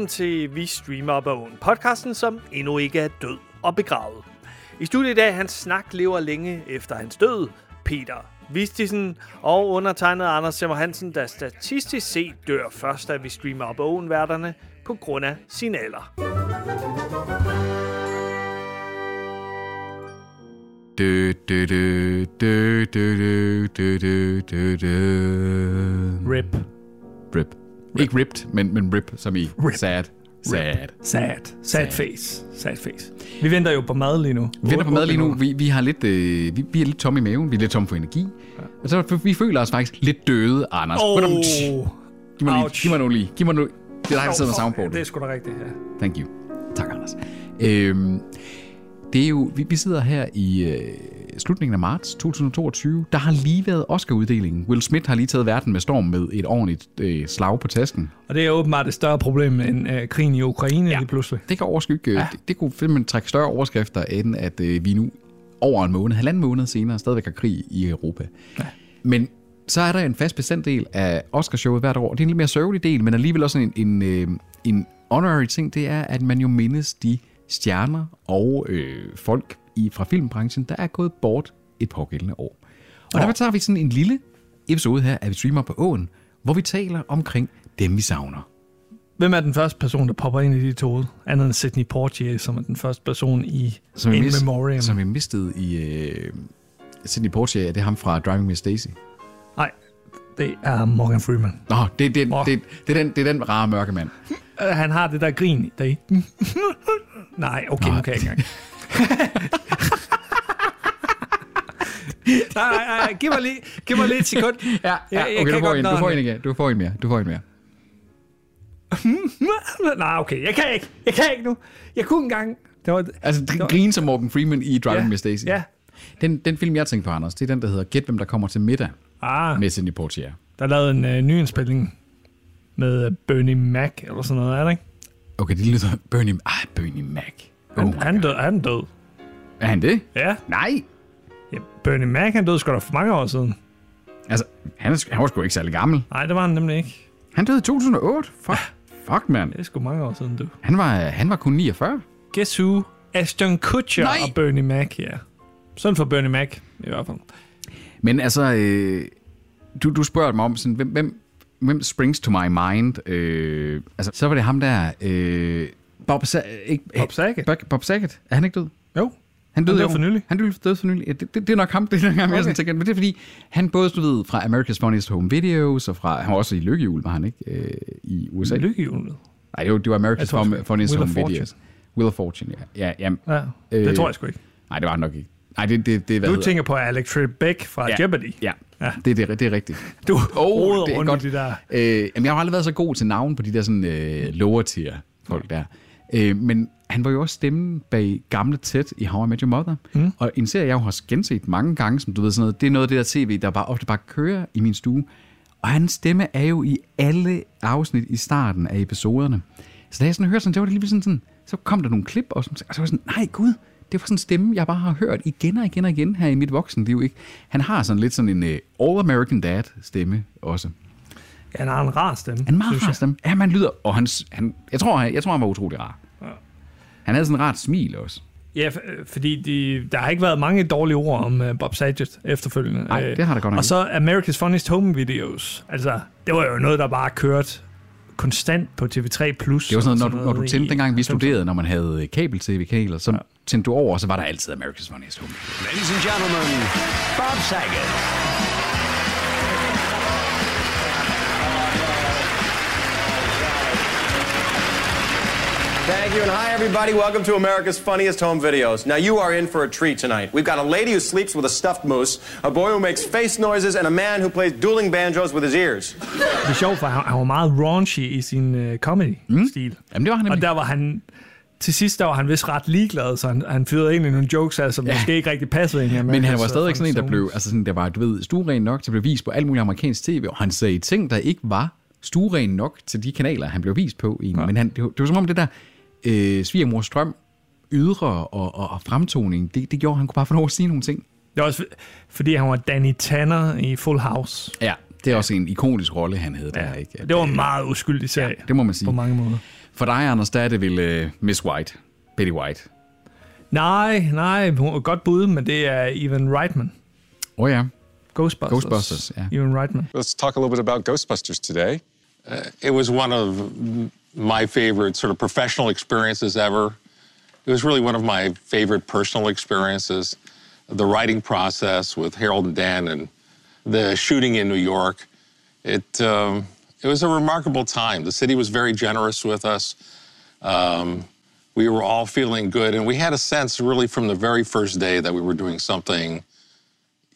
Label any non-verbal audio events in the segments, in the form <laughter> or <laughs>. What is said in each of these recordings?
Velkommen til Vi Streamer Bogen, podcasten, som endnu ikke er død og begravet. I studiet i dag, hans snak lever længe efter hans død, Peter Vistisen og undertegnet Anders Simmer Hansen, der statistisk set dør først, af Vi Streamer Bogen værterne på grund af sin alder. Du, du, du, du, du, du, du, du, du. Rip. Rip. Ikke ripped, men, men rip, som i Rip. sad. Sad. Sad. Sad face. Sad face. Vi venter jo på mad lige nu. Vi venter på mad lige nu. Vi, vi, har lidt, øh, vi, vi er lidt tomme i maven. Vi er lidt tomme for energi. Og så vi føler os faktisk lidt døde, Anders. Åh, Giv mig, lige, giv mig nu lige. Giv mig nu. Det er dig, der sidder med soundboardet. Det er sgu da rigtigt, ja. Thank you. Tak, Anders. Øhm, det er jo, vi, vi sidder her i øh, slutningen af marts 2022. Der har lige været Oscar-uddelingen. Will Smith har lige taget verden med storm med et ordentligt øh, slag på tasken. Og det er åbenbart et større problem end øh, krigen i Ukraine ja. lige pludselig. Det kan overskygge, ja. det, det kunne simpelthen trække større overskrifter, end at øh, vi nu over en måned, halvanden måned senere, stadigvæk har krig i Europa. Ja. Men så er der en fast bestanddel af Oscarshowet hvert år. Det er en lidt mere sørgelig del, men alligevel også en, en, øh, en honorary ting, det er, at man jo mindes de stjerner og øh, folk i, fra filmbranchen, der er gået bort et pågældende år. Og derfor tager vi sådan en lille episode her, at vi streamer på åen, hvor vi taler omkring dem, vi savner. Hvem er den første person, der popper ind i dit hoved? Andet end Sidney Portier, som er den første person i som In mist, Memoriam. som jeg mistede i øh, Sidney Portier, er det ham fra Driving Miss Daisy? Nej, det er Morgan Freeman. Nå, det, det, Åh. det, det, er den, det er den rare mørke mand. Uh, han har det der grin, i. <laughs> Nej, okay, Nej. nu kan jeg ikke engang. <laughs> <laughs> nej, nej, nej, giv mig lige, giv mig lige et sekund. <laughs> Ja, ja, jeg okay, du får, en, du får en igen. Du får en mere. Du får en mere. <laughs> nej, okay, jeg kan ikke. Jeg kan ikke nu. Jeg kunne engang. Det var, Altså, det grin som Morgan Freeman i Driving Ja, Miss Daisy. ja. Den, den film, jeg tænker på, Anders, det er den, der hedder Gæt, hvem der kommer til middag ah, med Sidney Portier. der er lavet en uh, nyindspilning med uh, Bernie Mac, eller sådan noget, er der ikke? Okay, det lyder Bernie... Ah, Bernie Mac. Oh Han, my han, død, han død. Er han det? Ja. Nej. ja. Bernie Mac, han døde sgu da for mange år siden. Altså, han, er, han var sgu ikke særlig gammel. Nej, det var han nemlig ikke. Han døde i 2008. Fuck, fuck mand. Det er sgu mange år siden, du. Han var, han var kun 49. Guess who? Ashton Kutcher Nej. og Bernie Mac, ja. Sådan for Bernie Mac, i hvert fald. Men altså, øh, du, du spørger mig om, sådan, hvem, hvem, hvem springs to my mind? Øh, altså, så var det ham der, øh, Bob, Sa- ikke, Bob Saget. Bob, Bob Saget. Er han ikke død? Jo. Han døde, døde jo. for nylig. Han døde, døde for nylig. Ja, det, det, det, er nok ham, <laughs> det er nok ham, okay. jeg sådan tænker. Men det er fordi, han både, du ved, fra America's Funniest Home Videos, og fra, han var også i Lykkehjul, var han ikke, øh, i USA? Lykkehjulet. Nej, det var, det var America's tror Fun, Funniest Wheel Home. Videos. Wheel of Fortune, ja. ja, ja. Ja, det Øh, tror jeg sgu ikke. Nej, det var han nok ikke. Nej, det, det, det hvad Du tænker på Alex Trebek fra ja. Jeopardy. Ja, Ja. Det, det, det er rigtigt. Du Oh, det er rundt godt. i det der. Øh, jamen, jeg har aldrig været så god til navn på de der sådan øh, lower tier folk der. Øh, men han var jo også stemmen bag gamle Ted i How I Met Your Mother. Mm. Og en serie, jeg jo har genset mange gange, som du ved sådan noget, det er noget af det der tv, der bare ofte bare kører i min stue. Og hans stemme er jo i alle afsnit i starten af episoderne. Så da jeg sådan hørte sådan, det var det lige sådan, sådan så kom der nogle klip, og, sådan, og så var jeg sådan, nej gud, det var sådan en stemme, jeg bare har hørt igen og igen og igen her i mit voksenliv. Ikke? Han har sådan lidt sådan en uh, All-American Dad stemme også. Ja, han har en rar stemme. Er meget rar jeg. stemme. Ja, man lyder... Og han, han, jeg, tror, han, jeg tror, han var utrolig rar. Han havde sådan en rart smil også. Ja, f- fordi de, der har ikke været mange dårlige ord om uh, Bob Saget efterfølgende. Nej, Øh, det har der godt nok Og så America's Funniest Home Videos. Altså, det var jo noget, der bare kørte konstant på TV3+. Plus. Det var sådan noget, når du, når du tændte, dengang vi 90'erne. studerede, når man havde kabel-tv-kanaler, så ja. tændte du over, og så var der altid America's Funniest Home. Ladies and gentlemen, Bob Saget. Thank you, and hi, everybody. Welcome to America's Funniest Home Videos. Now, you are in for a treat tonight. We've got a lady who sleeps with a stuffed moose, a boy who makes face noises, and a man who plays dueling banjos with his ears. Det er sjovt, for han, han var meget raunchy i sin uh, comedy-stil. Jamen, det var han Og nemlig. der var han... Til sidst der var han vist ret ligeglad, så han, han fyrede egentlig nogle jokes af, som ja. måske ikke rigtig passede ind i Men han var stadigvæk sådan en, der blev, altså sådan, der var, du ved, stueren nok til at blive vist på alt muligt amerikansk tv, og han sagde ting, der ikke var stueren nok til de kanaler, han blev vist på. Ja. Men han, det, var, det var som om det der øh, svigermors strøm, ydre og, og, og fremtoning, det, det gjorde, at han kunne bare få lov at sige nogle ting. Det var også fordi, han var Danny Tanner i Full House. Ja, det er også en ikonisk rolle, han havde der. Ikke? Det var en meget uskyldig sag. det må man sige. På mange måder. For dig, Anders, der er det vel uh, Miss White. Betty White. Nej, nej, hun er godt bud, men det er Evan Reitman. Åh oh, ja. Ghostbusters. Ghostbusters, ja. Evan Reitman. Let's talk a little bit about Ghostbusters today. It was one of my favorite sort of professional experiences ever. It was really one of my favorite personal experiences. The writing process with Harold and Dan and the shooting in New York. It, um, it was a remarkable time. The city was very generous with us. Um, we were all feeling good, and we had a sense really from the very first day that we were doing something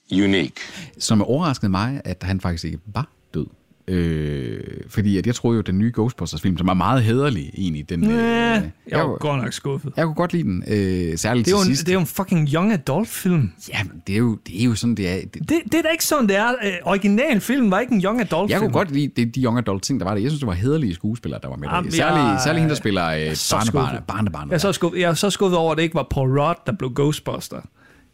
unique. Som overraskede mig, at han faktisk ikke var død. Øh, fordi at jeg troede jo, at den nye Ghostbusters-film, som er meget hederlig egentlig, den, Ja, øh, jeg jeg, var godt nok skuffet. jeg kunne godt lide den, øh, særligt Det er, jo til en, sidst. det er jo en fucking young adult film. Ja, men det er jo, det er jo sådan, det er. Det, Det, det er da ikke sådan, det er. Øh, originalfilmen var ikke en young adult jeg film. kunne godt lide det, de young adult ting, der var der. Jeg synes, det var hederlige skuespillere, der var med Jamen, der. Særligt, jeg- særligt hende, der spiller øh, så barnebarn, skuffet. barnebarn. Jeg er, så skuffet, jeg er så skuffet over, at det ikke var Paul Rudd, der blev Ghostbuster.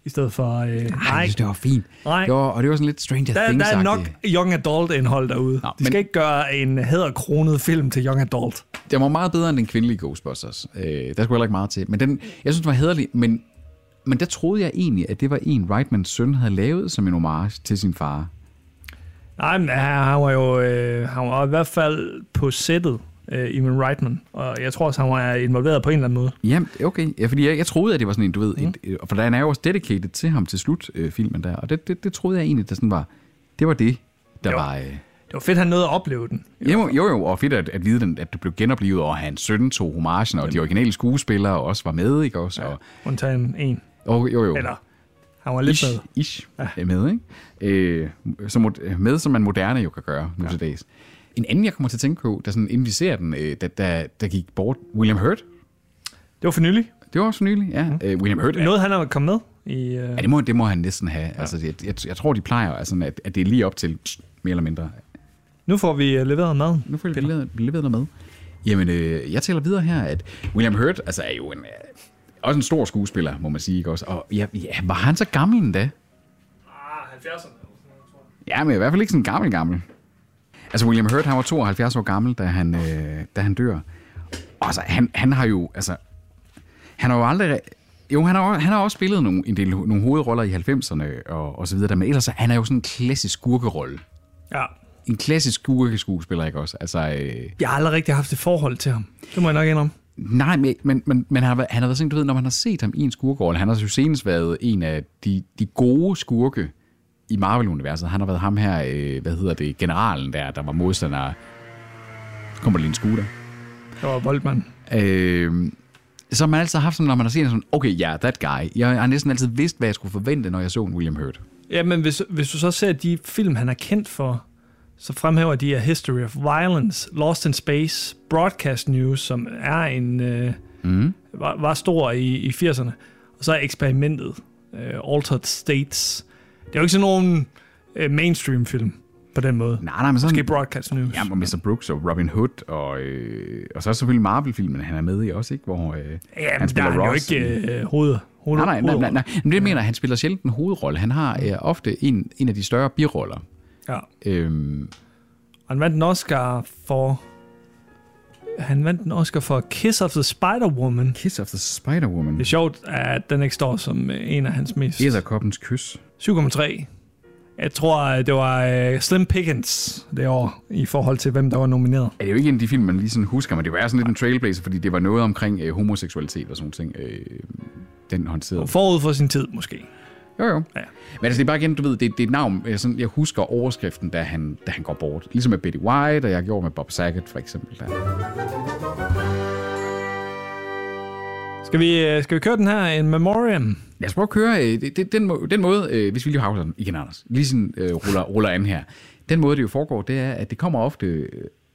I stedet for... Øh, Ej, jeg nej, synes, det var fint. Nej. Det var, og det var sådan lidt Stranger der, Things der er nok young adult indhold derude. Nå, De skal men- ikke gøre en hæderkronet film til young adult. Det var meget bedre end den kvindelige Ghostbusters. Øh, der skulle heller ikke meget til. Men den, jeg synes, det var hederlig, men, men der troede jeg egentlig, at det var en, Reitmans søn havde lavet som en homage til sin far. Nej, men han var jo øh, han var i hvert fald på sættet, øh, Evan Reitman. Og jeg tror også, han var involveret på en eller anden måde. Jamen, okay. Ja, fordi jeg, jeg troede, at det var sådan en, du ved, mm. et, et, for der er jo også dedicated til ham til slut, øh, filmen der. Og det, det, det troede jeg egentlig, det sådan var, det var det, der Jo. var... Øh, Det var fedt, han nåede at opleve den. jo, jo, jo, og fedt at, at vide, den, at det blev genoplevet, og hans søn tog homagen, og de originale skuespillere også var med, ikke også? Og, Undtagen en. og, jo, jo. Eller, han var lidt ish, med. ish ja. med, ikke? Øh, så mod, med, som man moderne jo kan gøre nu ja. til dags. En anden, jeg kommer til at tænke på, der sådan, inden vi ser den, øh, da, da, der gik bort, William Hurt. Det var for nylig. Det var også for nylig, ja. Mm. Øh, William Hurt. er- Noget, han har kommet med i... Øh, Ja, det må, det må han næsten have. Ja. Altså, jeg, jeg, jeg tror, de plejer, altså, at, at det er lige op til, mere eller mindre. nu får vi øh, leveret mad. Nu får vi leveret, leveret noget med. Jamen, øh, jeg tæller videre her, at William Hurt altså, er jo en, øh, også en stor skuespiller, må man sige. Ikke også? Og ja, ja, var han så gammel endda? Ah, 70'erne. Ja, men i hvert fald ikke sådan gammel gammel. Altså, William Hurt, han var 72 år gammel, da han, øh, da han dør. Og altså, han, han har jo, altså, han har jo aldrig... Jo, han har, han har også spillet nogle, en del, nogle hovedroller i 90'erne og, og så videre, men ellers er han er jo sådan en klassisk skurkerolle. Ja. En klassisk skurkeskuespiller, ikke også? Altså, øh, Jeg har aldrig rigtig haft et forhold til ham. Det må jeg nok indrømme. nej, men, men, men, men han, har, været- han har været sådan, du ved, når man har set ham i en skurkerolle, han har jo senest været en af de, de gode skurke i Marvel-universet. Han har været ham her, øh, hvad hedder det, generalen der, der var modstander. Kommer der lige en scooter. Det var Voldman. Øh, så har man altid haft sådan, når man har set sådan, okay, ja, yeah, that guy. Jeg har næsten altid vidst, hvad jeg skulle forvente, når jeg så en William Hurt. Ja, men hvis, hvis du så ser de film, han er kendt for, så fremhæver de her History of Violence, Lost in Space, Broadcast News, som er en, øh, mm. var, var stor i, i 80'erne. Og så er eksperimentet, øh, Altered States. Det er jo ikke sådan nogen øh, mainstream-film på den måde. Nej, nej, men sådan... Måske Broadcast News. Ja, og Mr. Brooks og Robin Hood, og, øh, og så er selvfølgelig Marvel-filmen, han er med i også, ikke? Hvor øh, ja, han men der spiller er han jo ikke øh, hoved, hoved, Nej, nej, nej, nej, nej. Men det mener, han spiller sjældent en hovedrolle. Han har øh, ofte en, en af de større biroller. Ja. Øhm, Han vandt en Oscar for... Han vandt en Oscar for Kiss of the Spider-Woman. Kiss of the Spider-Woman. Det er sjovt, at den ikke står som øh, en af hans mest... Æderkoppens kys. 7,3. Jeg tror, at det var uh, Slim Pickens det år, i forhold til, hvem der var nomineret. Er det er jo ikke en af de film, man lige sådan husker, men det var sådan lidt en trailblazer, fordi det var noget omkring øh, homoseksualitet og sådan nogle ting. Øh, den håndterede. Forud for sin tid, måske. Jo, jo. Ja. Men altså, det er bare igen, du ved, det, det er et navn, jeg, sådan, jeg husker overskriften, da han, da han går bort. Ligesom med Betty White, og jeg gjorde med Bob Saget, for eksempel. Der. Skal vi, øh, skal vi køre den her, en memoriam? Lad os prøve at køre øh, det, det, den, må, den måde, øh, hvis vi lige har den igen, Anders, lige sådan øh, ruller, ruller an her. Den måde, det jo foregår, det er, at det kommer ofte,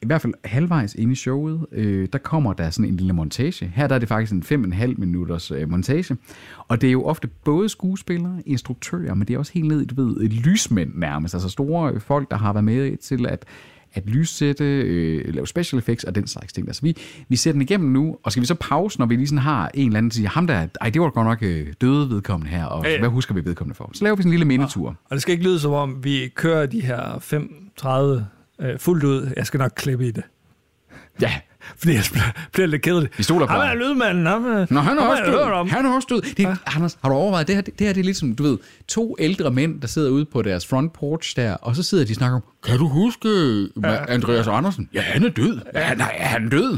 i hvert fald halvvejs ind i showet, øh, der kommer der sådan en lille montage. Her der er det faktisk en fem og en halv minutters øh, montage. Og det er jo ofte både skuespillere, instruktører, men det er også helt ned i, du ved, lysmænd nærmest. Altså store øh, folk, der har været med til at at lyssætte, øh, lave special effects og den slags ting. Altså vi, vi ser den igennem nu, og skal vi så pause, når vi lige sådan har en eller anden, siger, ham der, ej, det var godt nok øh, døde vedkommende her, og ja. hvad husker vi vedkommende for? Så laver vi sådan en lille mindetur. Og det skal ikke lyde som om, vi kører de her 5.30 øh, fuldt ud. Jeg skal nok klippe i det. Ja. <laughs> Fordi jeg bliver, lidt kedelig. Vi stoler på ham. ham. er lydmanden. Ham er, Nå, han er også død. Han er også død. Det, ja. Anders, har du overvejet, det her, det her det er ligesom, du ved, to ældre mænd, der sidder ude på deres front porch der, og så sidder de og snakker om, kan du huske ja. Andreas Andersen? Ja, han er død. Ja, nej, er han død?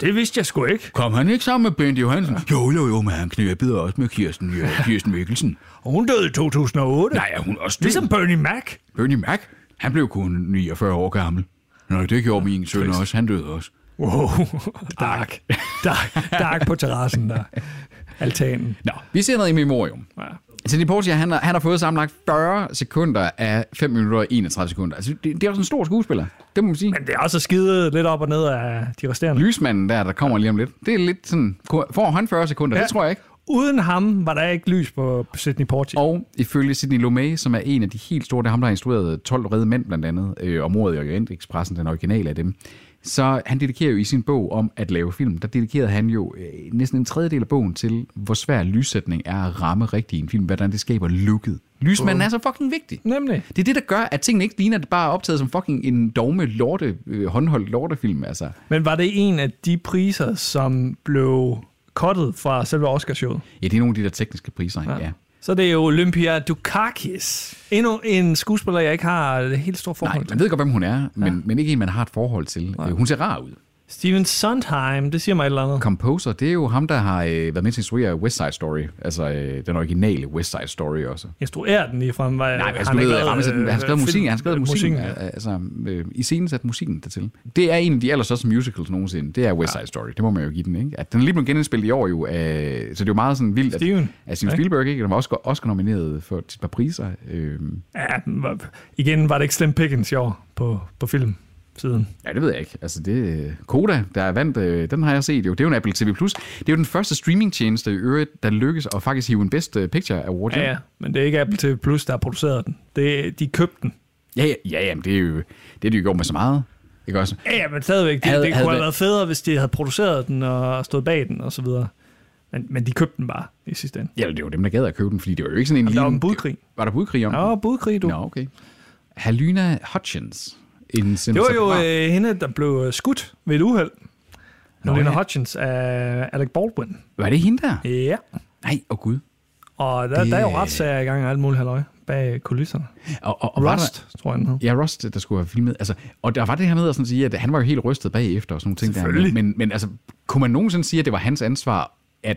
Det vidste jeg sgu ikke. Kom han ikke sammen med Bente Johansen? Ja. Jo, jo, jo, men han knæppede også med Kirsten, ja, Kirsten Mikkelsen. Og hun døde i 2008. Nej, er hun også død? Ligesom Bernie Mac. Bernie Mac, han blev kun 49 år gammel. Nå, det gjorde min søn også. Han døde også. Wow. <laughs> Dark. Dark, dark på terrassen der. Altanen. Nå, vi ser noget i memorium. Ja. Sidney Poitier, han har, han har fået sammenlagt 40 sekunder af 5 minutter og 31 sekunder. Altså, det, det er også en stor skuespiller. Det må man sige. Men det er også skidet lidt op og ned af de resterende. Lysmanden der, der kommer lige om lidt, det er lidt sådan... Får han 40 sekunder? Ja. Det tror jeg ikke. Uden ham var der ikke lys på Sidney Portier. Og ifølge Sidney Lumet, som er en af de helt store, det er ham, der har instrueret 12 redde mænd blandt andet, øh, om ordet i Orientexpressen, den originale af dem, så han dedikerer jo i sin bog om at lave film, der dedikerede han jo øh, næsten en tredjedel af bogen til, hvor svær lyssætning er at ramme rigtigt i en film, hvordan det skaber looket. Lysmanden er så fucking vigtig. Nemlig. Det er det, der gør, at tingene ikke ligner, at det bare er optaget som fucking en dogme lorte, øh, håndholdt lortefilm, altså. Men var det en af de priser, som blev cuttet fra selve Oscarshowet? Ja, det er nogle af de der tekniske priser, ja. ja. Så det er jo Olympia Dukakis. Endnu en skuespiller, jeg ikke har et helt stort forhold Nej, til. man ved godt, hvem hun er, men, ja. men ikke en, man har et forhold til. Nej. Hun ser rar ud. Steven Sondheim, det siger mig et eller andet. Composer, det er jo ham, der har øh, været med til at instruere West Side Story. Altså øh, den originale West Side Story også. Instruerer den lige frem. Var, Nej, han, han, han, han har skrevet musikken, han har skrevet musikken, ja. musikken altså øh, i scenen sat musikken dertil. Det er en af de allerstørste musicals nogensinde. Det er West Side Story. Det må man jo give den, ikke? At den er lige blevet genindspillet i år jo, af, så det er jo meget sådan vildt. Steven. At, at Steven Spielberg, ikke? Den var også Oscar nomineret for et par priser. Øh, Ja, igen var det ikke Slim Pickens i år på, på film siden. Ja, det ved jeg ikke. Altså, det Koda, der er vandt, øh, den har jeg set jo. Det er jo en Apple TV+. Plus. Det er jo den første streamingtjeneste i øvrigt, der lykkes at faktisk hive en Best øh, Picture Award. Ja, ja, men det er ikke Apple TV Plus, der har produceret den. Det, de købte den. ja, ja, ja, men det er jo det, de jo gjort med så meget. Ikke også? Ja, ja men stadigvæk. Det, Havde- det havde kunne have været- federe, hvis de havde produceret den og stået bag den og så videre. Men, men de købte den bare i sidste ende. Ja, det var dem, der gad at købe den, fordi det var jo ikke sådan en der var en budkrig. Var der budkrig om Ja, budkrig, du. Nå, okay. Halina Hutchins. En Det var jo øh, hende, der blev øh, skudt ved et uheld. Lena. Hutchins af Alec Baldwin. Var det hende der? Ja. Nej, åh oh, gud. Og der, Det- der er jo retssager i gang og alt muligt halløj bag kulisserne. Og, og, og Rust, tror jeg den hed. Der, ja, Rust, der skulle have filmet. Altså, og der var det her med at sådan sige, at han var jo helt rystet bagefter og sådan nogle ting der. Men, men altså, kunne man nogensinde sige, at det var hans ansvar, at,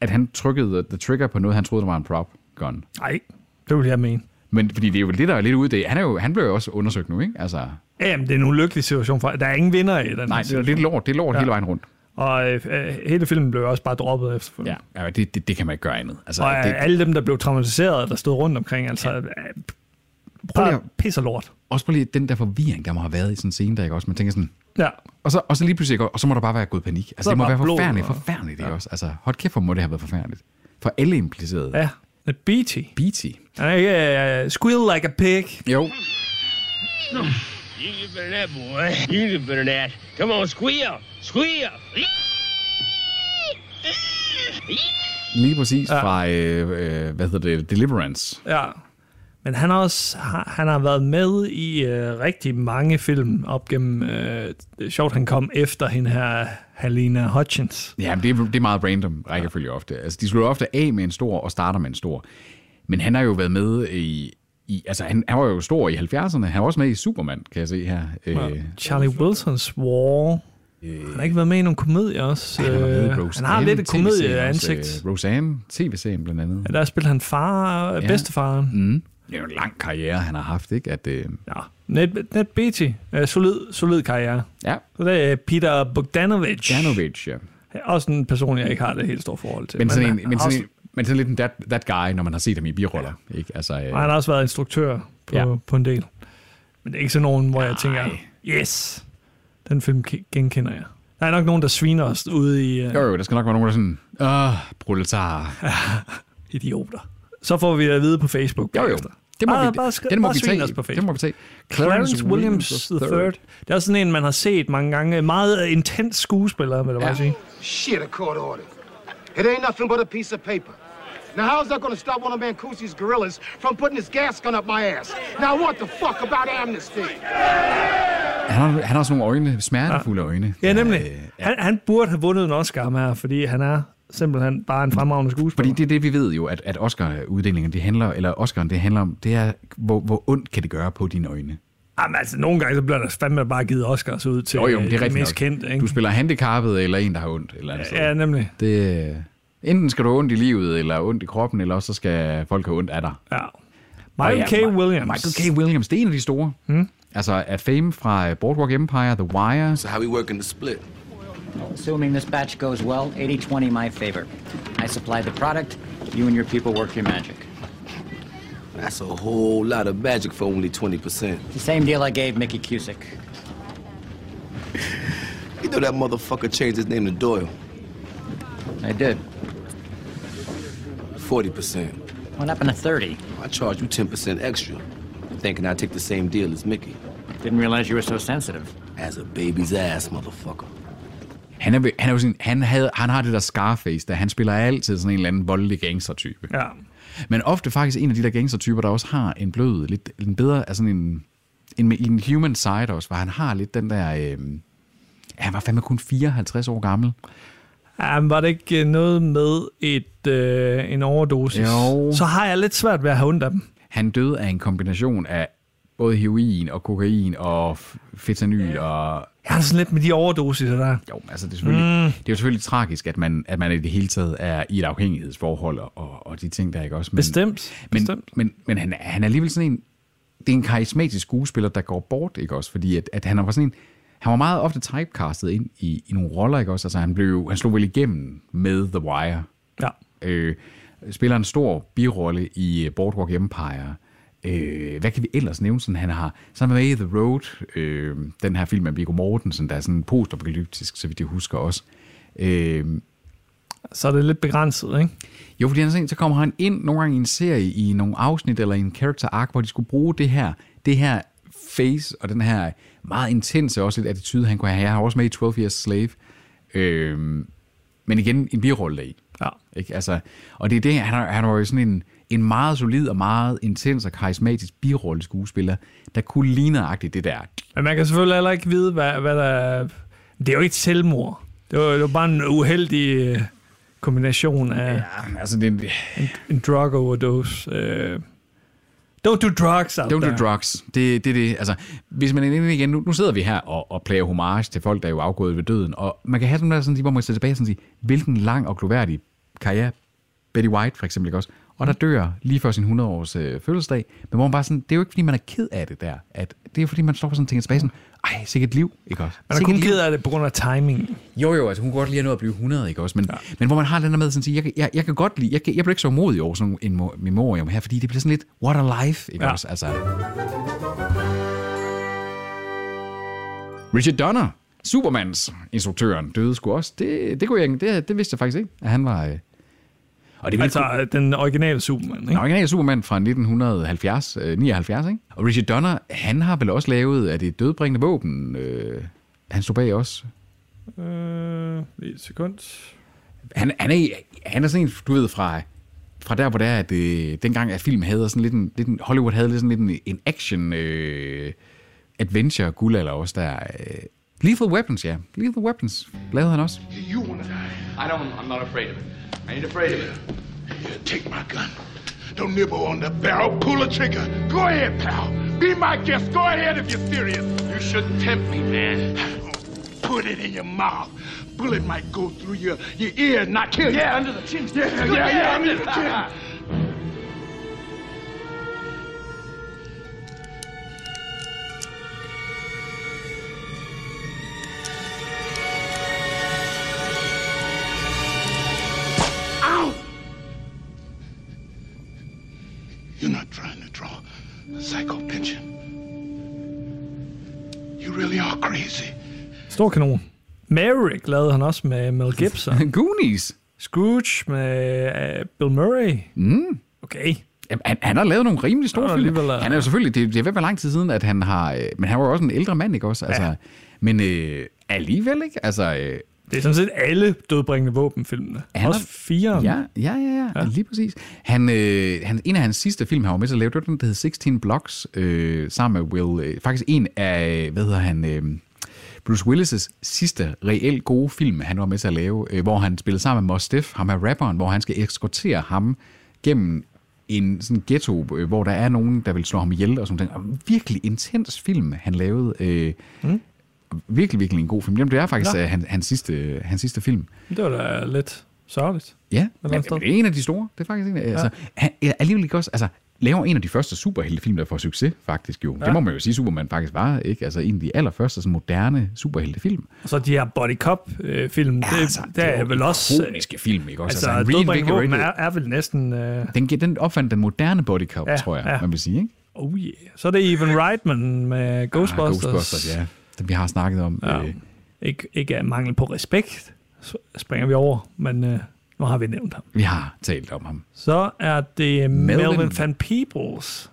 at han trykkede the trigger på noget, han troede, der var en prop gun? Nej, det vil jeg mene. Men fordi det er jo det, der er lidt ude det. Han, er jo, han blev jo også undersøgt nu, ikke? Altså, Ja, Jamen, det er en ulykkelig situation. For, der er ingen vinder i den nej, det er lidt lort. Det er lort ja. hele vejen rundt. Og øh, øh, hele filmen blev også bare droppet efterfølgende. Ja, ja det, det, det, kan man ikke gøre andet. Altså, Og øh, det, alle dem, der blev traumatiseret, der stod rundt omkring, altså ja. Prøv bare lige at- pisser lort. også på lige den der forvirring, der må have været i sådan en scene, der ikke også? Man tænker sådan, Ja. og så, og så lige pludselig, og så må der bare være gået panik. Altså, Så det må være blod forfærdeligt, og- forfærdeligt, ikke også? Altså, hold kæft, hvor må det have været forfærdeligt. For alle implicerede. Ja. The Beatty. Beatty. Han er ikke uh, squeal like a pig. Jo, You get better than that, boy. You get better than that. Come on, squeal. Squeal. lige præcis ja. fra, øh, øh, hvad hedder det, Deliverance. Ja. Men han har også har- han har været med i øh, rigtig mange film op gennem... Øh, det er sjovt, han kom efter hende her, Halina Hutchins. Ja, men det er, det er meget random rækkefølge ofte. Altså, de slutter ofte af med en stor og starter med en stor. Men han har jo været med i... i altså, han, han var jo stor i 70'erne. Han var også med i Superman, kan jeg se her. Øh, Charlie Wilsons War. Han har ikke været med i nogle komedier også. han, med Øh, Roseanne, han har lidt et komedieansigt. Øh, Roseanne, tv-serien blandt andet. Ja, der spiller han far, ja. bedstefaren. Mm. Det er jo en lang karriere, han har haft, ikke? At, øh, Ja. Net, Net Beatty. Uh, solid, solid karriere. ja, Så det er Peter Bogdanovich. Janovic, ja. Også en person, jeg ikke har det helt store forhold til. Men sådan, en, men har sådan, en, men sådan lidt en that, that guy, når man har set ham i biroller. Ikke? Altså, øh, og han har også været instruktør på, ja. Ja. på en del. Men det er ikke sådan nogen, hvor jeg Nej. tænker, yes, den film ke- genkender jeg. Der er nok nogen, der sviner os ude i uh, jo, jo, der skal nok være nogen, der er sådan, åh, proletar. <laughs> idioter. Så får vi det at vide på Facebook. Jo, jo. bagefter. Det må Bare- vi, bare den må bare vi tage. os på Det Facebook. må vi tage. Clarence Williams III. Det er også sådan en, man har set mange gange. Meget intens skuespiller, vil jeg bare Ja. sige. Shit, a court order. It ain't nothing but a piece of paper. Now, how's that gonna stop one of Mancusi's gorillas from putting his gas gun up my ass? Now, what the fuck about amnesty? Han har, han har sådan nogle øjne, smertefulde ja. øjne. Ja, nemlig. Øh, Han, han burde have vundet en Oscar med her, fordi han er simpelthen bare en fremragende skuespiller. Fordi det er det, vi ved jo, at, at Oscar-uddelingen, det handler, eller Oscar'en, det handler om, det er, hvor, hvor ondt kan det gøre på dine øjne. Jamen, altså, nogle gange så bliver der fandme bare givet Oscars ud til Jo, jo, øh, det er de rigtigt mest nok. kendte. Ikke? Du spiller handicappet, eller en, der har ondt. Eller andet Ja, nemlig. Det, øh, enten skal du have ondt i livet, eller ondt i kroppen, eller også så skal folk have ondt af dig. Ja. Michael K. ja, Ma- Williams. Michael K. Williams, det er en af de store. Hmm? Altså, af fame fra øh, Boardwalk Empire, The Wire. So how we working the split? Assuming this batch goes well, 80-20 my favor. I supply the product, you and your people work your magic. That's a whole lot of magic for only 20%. The same deal I gave Mickey Cusick. <laughs> You know that motherfucker changed his name to Doyle. I did. 40%. What happened to 30? I charge you 10% extra. Thinking I'd take the same deal as Mickey. Didn't realize you were so sensitive. As a baby's ass, motherfucker. Han, er, han, er jo sådan, han, havde, han har det der Scarface, der han spiller altid sådan en eller anden voldelig gangstertype. Ja. Men ofte faktisk en af de der gangstertyper, der også har en blød, lidt en bedre, altså en, en, en human side også, hvor han har lidt den der... Øh, han var fandme kun 54 år gammel. Ja, men var det ikke øh, noget med et, øh, en overdosis? Jo. Så har jeg lidt svært ved at have ondt af dem. Han døde af en kombination af både heroin og kokain og fentanyl og... Jeg har sådan lidt med de overdosiser der. Jo, altså det er, selvfølgelig, mm. det er jo selvfølgelig tragisk, at man, at man i det hele taget er i et afhængighedsforhold og, og, de ting der, ikke også? Men, Bestemt. Men, Bestemt. men, men han, er- han er alligevel sådan en... Det er en karismatisk skuespiller, der går bort, ikke også? Fordi at, at han var sådan en... Han var meget ofte typecastet ind i, i nogle roller, ikke også? Altså han, blev, han slog vel igennem med The Wire. Ja. Øh, spiller en stor birolle i Boardwalk Empire. Øh, hvad kan vi ellers nævne? Sådan, han har så med i The Road, øh, den her film af Viggo Mortensen, der er sådan postapokalyptisk, så vidt jeg husker også. Øh, Så er det lidt begrænset, ikke? jo, fordi han sådan, så kommer han ind nogle gange i en serie, i nogle afsnit eller i en character arc, hvor de skulle bruge det her, det her face og den her meget intense også lidt attitude, han kunne have. Jeg har også med i 12 Years Slave. Øh, men igen, en birolle i. Ja. Ikke? Altså, og det er det, han, er- han var jo sådan en, en meget solid og meget intens og karismatisk birolle skuespiller, der kunne ligneragtigt det der. Men man kan selvfølgelig heller ikke vide, hvad, hvad der er... Det er jo ikke et selvmord. Det var, det var bare en uheldig øh, kombination af Ja, altså det, en drug overdose. Øh. Don't do drugs out Don't there. do drugs. Det, det, er det. Altså, hvis man er inde igen, nu, nu sidder vi her og, og plager homage til folk, der er jo afgået ved døden, og man kan have sådan der, sådan, hvor man ser tilbage og sådan sige, hvilken lang og gloværdig karriere Betty White for eksempel, ikke også? Og der dør lige før sin 100-års øh, fødselsdag, men hvor man bare sådan, det er jo ikke, fordi man er ked af det der. At, det er fordi man står for sådan tænker tilbage sådan, ej, sikkert liv, ikke også? Man er kun ked af det på grund af timing. Jo, jo, altså hun kunne godt lige have nået at blive 100, ikke også? Men, ja. men hvor man har den der med sådan at sige, jeg, jeg, jeg kan godt lide, jeg, jeg bliver ikke så modig over sådan en mo- memorium her, fordi det bliver sådan lidt, what a life, ikke ja. også? Altså. Richard Donner, Supermans instruktøren, døde sgu også. Det, det, kunne jeg, det, det vidste jeg faktisk ikke, at han var... øh, Og det Altså øh, den originale Superman, den ikke? originale Superman fra 1970, øh, 79, ikke? Og Richard Donner, han har vel også lavet, at det et dødbringende våben, øh, han stod bag også. Øh, lige et sekund. han, han, er, han er sådan en, du ved, fra, fra der, hvor det er, at øh, dengang, at film havde sådan lidt en, lidt en Hollywood havde lidt sådan lidt en, en action øh, adventure guldalder også der. Øh, Lethal Weapons, ja. Lethal Weapons lavede han også. You wanna die? I don't. I'm not afraid of it. I ain't afraid of it. Here, take my gun. Don't nibble on the barrel. Pull the trigger. Go ahead, pal. Be my guest. Go ahead if you're serious. You shouldn't tempt me, man. Put it in your mouth. Bullet might go through your, your ear and not kill you. Yeah, under the chin. Yeah, yeah, yeah, under the chin. <laughs> Ah, ah, ah. Stor kanon. Maverick lavede han også med Mel Gibson. <laughs> Goonies. Scrooge med uh, Bill Murray. Mm. Okay. Jamen, han, han har lavet nogle rimelig store Nå, film. øh. Han er jo selvfølgelig, det, det er ved lang tid siden, at han har... Øh, men han var jo også en ældre mand, ikke også? Altså, Ja. Men øh, alligevel, ikke? Altså, øh, Det er sådan set alle dødbringende våbenfilmene. Han Også fire. Ja, ja, ja, ja, ja. lige præcis. Han, øh, han, en af hans sidste film, han var med til at lave, det var den, der hed 16 Blocks, øh, sammen med Will. Øh, faktisk en af, hvad hedder han, øh, Bruce Willis' sidste reelt gode film, han var med til at lave, øh, hvor han spillede sammen med Mos Def, ham er rapperen, hvor han skal eskortere ham gennem en sådan ghetto, øh, hvor der er nogen, der vil slå ham ihjel og sådan noget. Og virkelig intens film, han lavede. Øh, mm. Virkelig, virkelig en god film. Jamen, det er faktisk Nå. øh, han, hans, sidste, hans sidste film. Det var da lidt sørgeligt. Ja, men, det er en af de store. Det er faktisk en af, altså, han alligevel ikke også, altså, laver en af de første superheltefilm, der får succes, faktisk jo. Ja. Det må man jo sige, Superman faktisk var, ikke? Altså, en af de allerførste sådan, moderne superheltefilm. Og så de her body cop øh, ja, det, altså, det, det er er vel også... ikoniske film, ikke også? Altså, Altså, han dødbringende våben er, er vel næsten... Øh, Den, den opfandt den moderne body cop, ja, tror jeg, ja. man vil sige, ikke? oh yeah. Så er det Even Reitman med Ghostbusters. Ah, Ghostbusters, ja. Det vi har snakket om. Ja. Øh, Ikke, ikke af mangel på respekt, så springer vi over, men øh, nu har vi nævnt ham. vi har talt om ham. Så er det Melvin, Melvin. Van Peebles.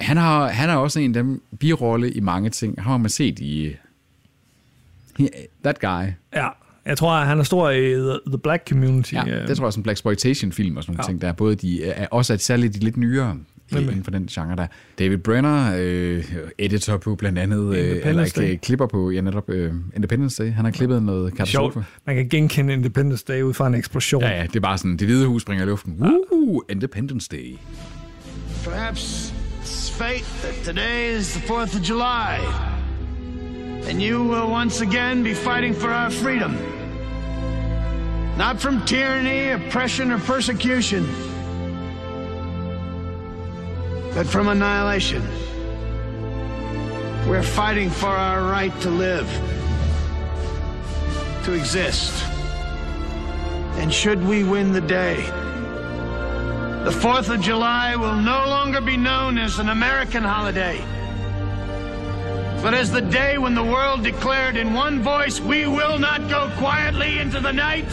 Han har, han er også en af dem birolle i mange ting. Han har man set i... He, that guy. Ja, jeg tror, han er stor i The, the Black Community. Ja, øh, det tror jeg er sådan en Black Exploitation film og sådan nogle Ja. ting, der er både de, er, også at særligt de lidt nyere Nemlig. inden for den genre der. David Brenner, øh, editor på blandt andet, øh, eller øh, klipper på, ja netop øh, Independence Day. Han har klippet noget Sjovt. katastrofe. Man kan genkende Independence Day ud fra en eksplosion. Ja, ja, det er bare sådan, det hvide hus springer i luften. Uh, Independence Day. Perhaps it's fate that today is the 4th of July. And you will once again be fighting for our freedom. Not from tyranny, oppression, or persecution, but from annihilation. We're fighting for our right to live, to exist. And should we win the day, the 4th of July will no longer be known as an American holiday, but as the day when the world declared in one voice, we will not go quietly into the night.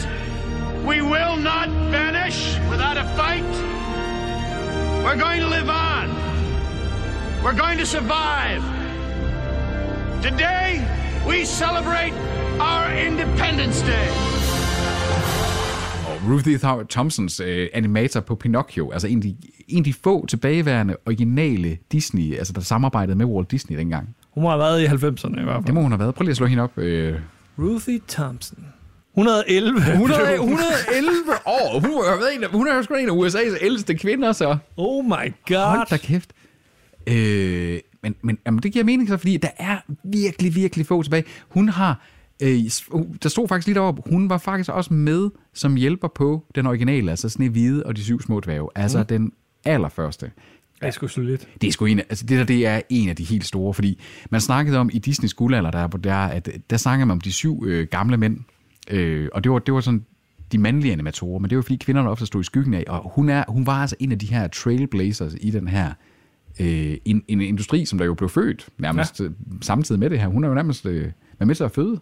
We will not vanish without a fight. We're going to live on. We're going to survive. Today, we celebrate our Independence Day. Ruthie Thompsons øh, animator på Pinocchio, altså en af, de, en af de få tilbageværende originale Disney, altså der samarbejdede med Walt Disney dengang. Hun må have været i 90'erne i hvert fald. Det må hun have været. Prøv lige at slå hende op. Øh. Ruthie Thompson. 111. 100, 111 år. Hun været en hun er sgu en af USA's ældste kvinder, så. Oh my god. Hold da kæft. Øh, men men jamen, det giver mening så, fordi der er virkelig, virkelig få tilbage. Hun har, øh, der stod faktisk lidt op, hun var faktisk også med som hjælper på den originale, altså Snehvide og de syv små dværge. Altså Mm. den allerførste. Det er sgu solidt. Det er sgu en, af- altså det der, det er en af de helt store, fordi man snakkede om i Disneys guldalder, der, der, at der snakkede man om de syv øh, gamle mænd, øh, og det var, det var sådan de mandlige animatorer, men det var fordi kvinderne ofte stod i skyggen af, og hun, er, hun var altså en af de her trailblazers i den her øh, en, en industri, som der jo blev født nærmest ja. samtidig med det her. Hun er jo nærmest øh, været med til at føde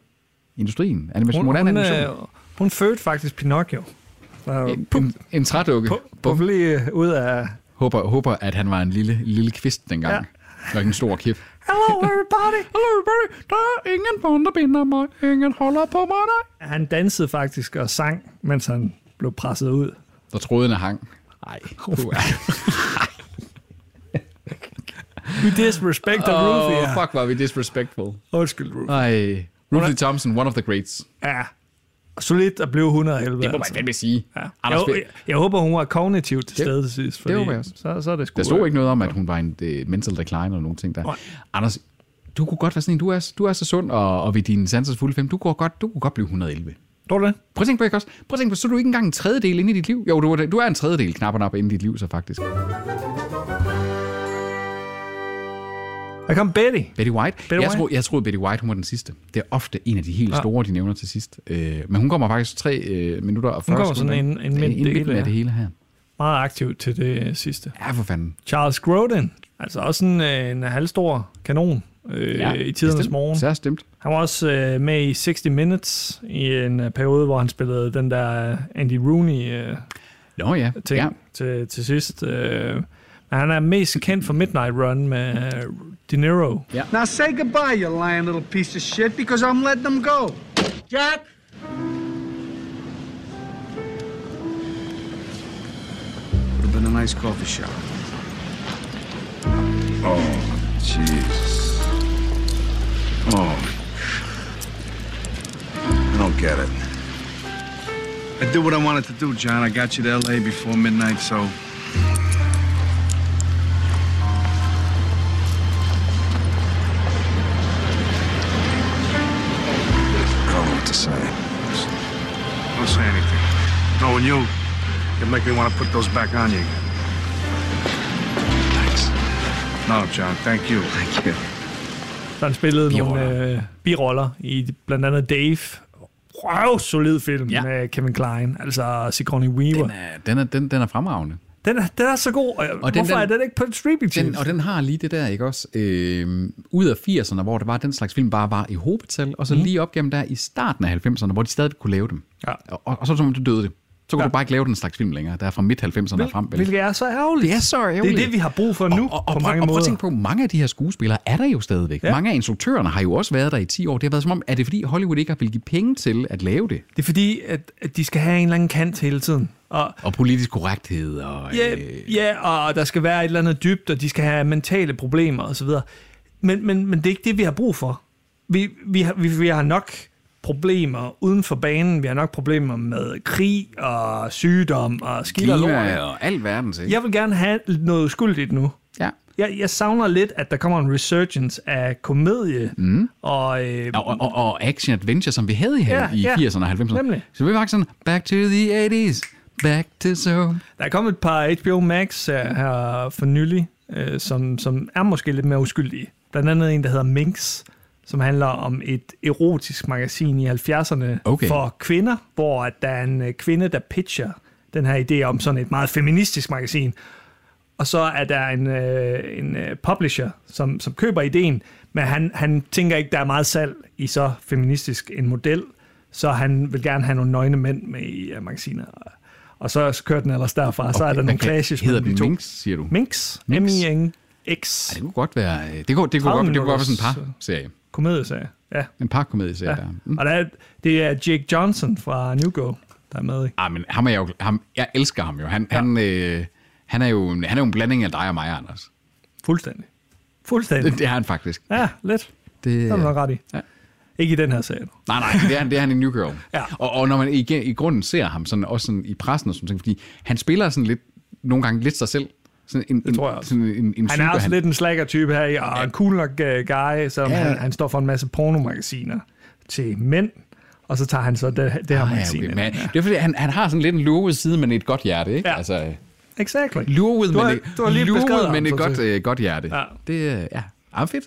industrien, animation, Hun, hun, animation. øh, hun fødte faktisk Pinocchio. Så, En, en, en trædukke. Puff lige ud af... Håber, håber, at han var en lille, lille kvist dengang. Ja. Og ikke en stor kæp. Hello everybody. <laughs> Hello everybody. Der er ingen bånd, der binder mig. Ingen holder på mig, nej. Han dansede faktisk og sang, mens han blev presset ud. Der trådene hang. Nej. <laughs> We disrespect oh, Ruthie. Oh, fuck, var vi disrespectful. Undskyld, Ruthie. Ej. Ruthie Thompson, one of the greats. Ja. Solidt at blive 111. Det må man fandme sige. Ja. Anders jeg, jeg, jeg, håber, hun var kognitivt til Det- stede til sidst. det Fordi håber jeg også. Så, så er det sgu... Der stod ikke noget om, at hun var en uh, mental decline eller nogen ting der. Nej. Anders, du kunne godt være sådan en, du er, du er så sund og, og ved din sansers fulde fem, du kunne godt, du kunne godt blive 111. Tror du det? Prøv at tænke på, ikke også? Prøv at tænke på, så er du ikke engang en tredjedel inde i dit liv. Jo, du, er- du er en tredjedel knap og nap inde i dit liv, så faktisk. Der kom Betty. Betty White. Betty jeg, White? Troede, jeg troede, Betty White hun var den sidste. Det er ofte en af de helt Ja. store, de nævner til sidst. Øh, men hun kommer faktisk tre øh, minutter og 40 Hun kommer sådan en- en midt i midten del, af ja. det hele her. Meget aktiv til det sidste. Ja, for fanden. Charles Grodin. Altså også en, øh, en halvstor kanon øh, Ja, i tidernes bestemt. morgen. Så stemt. Han var også øh, med i 60 Minutes i en øh, periode, hvor han spillede den der Andy Rooney øh, Nå ja. ting ja. til, til sidst. Øh, men han er mest kendt for Midnight Run med øh, De Niro. Yeah. Now say goodbye, you lying little piece of shit, because I'm letting them go. Jack! Would have been a nice coffee shop. Oh, jeez. Oh. I don't get it. I did what I wanted to do, John. I got you to L.A. before midnight, so Knowing you, it make me want to put those back on you again. Thanks. No, John, thank you. Thank you. Så han spillede Biroller. nogle øh, biroller i blandt andet Dave. Wow, solid film Ja. med Kevin Klein, altså Sigourney Weaver. Den er, den er, den, den er fremragende. Den er, den er så god. Og Og den- Hvorfor den- er den ikke på streaming Den, og den har lige det der, ikke også? Øh, ud af 80'erne, hvor det var den slags film bare var i hovedtal, og så mm. lige op gennem der i starten af 90'erne, hvor de stadig kunne lave dem. Ja. Og, og, og så som du døde det. Så kunne Ja. du bare ikke lave den slags film længere. Der er fra midt-90'erne og frem. vel? Hvilket er så ærgerligt. Det er så ærgerligt. Det er det, vi har brug for nu, og, og, på og, mange og, prøv måder. at tænke på, mange af de her skuespillere er der jo stadigvæk. Ja. Mange af instruktørerne har jo også været der i 10 år. Det har været som om, er det fordi Hollywood ikke har vil give penge til at lave det? Det er fordi, at, at de skal have en eller anden kant hele tiden. Og, Og politisk korrekthed og... ja, øh, ja, og der skal være et eller andet dybt, og de skal have mentale problemer osv. Men, men, men det er ikke det, vi har brug for. Vi, vi, har, vi, vi har nok problemer uden for banen. Vi har nok problemer med krig og sygdom og skidt og lort. og alt verdens, ikke? Jeg vil gerne have noget uskyldigt nu. Ja. Jeg, jeg savner lidt, at der kommer en resurgence af komedie. Mm. Og, øh, Og, og, og, og action-adventure, som vi havde i, Ja, ja, i ja. 80'erne og 90'erne. Nemlig. Så vi var sådan, back to the 80s, back to so. Der er kommet et par HBO Max øh, her for nylig, øh, som, som er måske lidt mere uskyldige. Blandt andet en, der hedder Minx, som handler om et erotisk magasin i 70'erne Okay. for kvinder, hvor at der er en øh, kvinde, der pitcher den her idé om sådan et meget feministisk magasin. Og så er der en, øh, en øh, publisher, som, som køber ideen, men han, han tænker ikke, der er meget salg i så feministisk en model, så han vil gerne have nogle nøgne mænd med i uh, magasinet. Og, så kører den ellers derfra, og så er der nogle okay. clashes mellem de to. Minx, siger du? Minx. Minx. M-I-N-X. Ja, det kunne godt være, øh, det kunne, det kunne, 30 godt, det kunne godt være sådan en par-serie. Komedieserie, ja. En par-komedieserie ja. der. Mm. Og der er, det er Jake Johnson fra New Go, der er med i. Ah, men ham er jeg, jo, ham, jeg elsker ham jo. Han, ja. han, øh, han, er jo, han er jo en blanding af dig og mig, Anders. Fuldstændig. Fuldstændig. Det, det er han faktisk. Ja, lidt. Det, Det er du ret i. Ja. Ikke i den her serie. Nej, nej, det er, han- det er han i New Girl. Ja. Og, og når man i, i grunden ser ham sådan, også sådan i pressen og sådan ting, fordi han spiller sådan lidt, nogle gange lidt sig selv. Sådan en, Det tror jeg også. Sådan en, en Han er også lidt en slacker-type her, og en cool nok uh, guy, som Ja. ja. han, han står for en masse pornomagasiner til mænd, og så tager han så det, det her Ah, magasin. ja, okay. Men, det er fordi, han, han har sådan lidt en luret side, men et godt hjerte, ikke? Ja. Altså, Exactly. luret, Du har- men, et- du har lige ham, men et godt, øh, godt hjerte. Ja. Det, øh, ja, er fedt.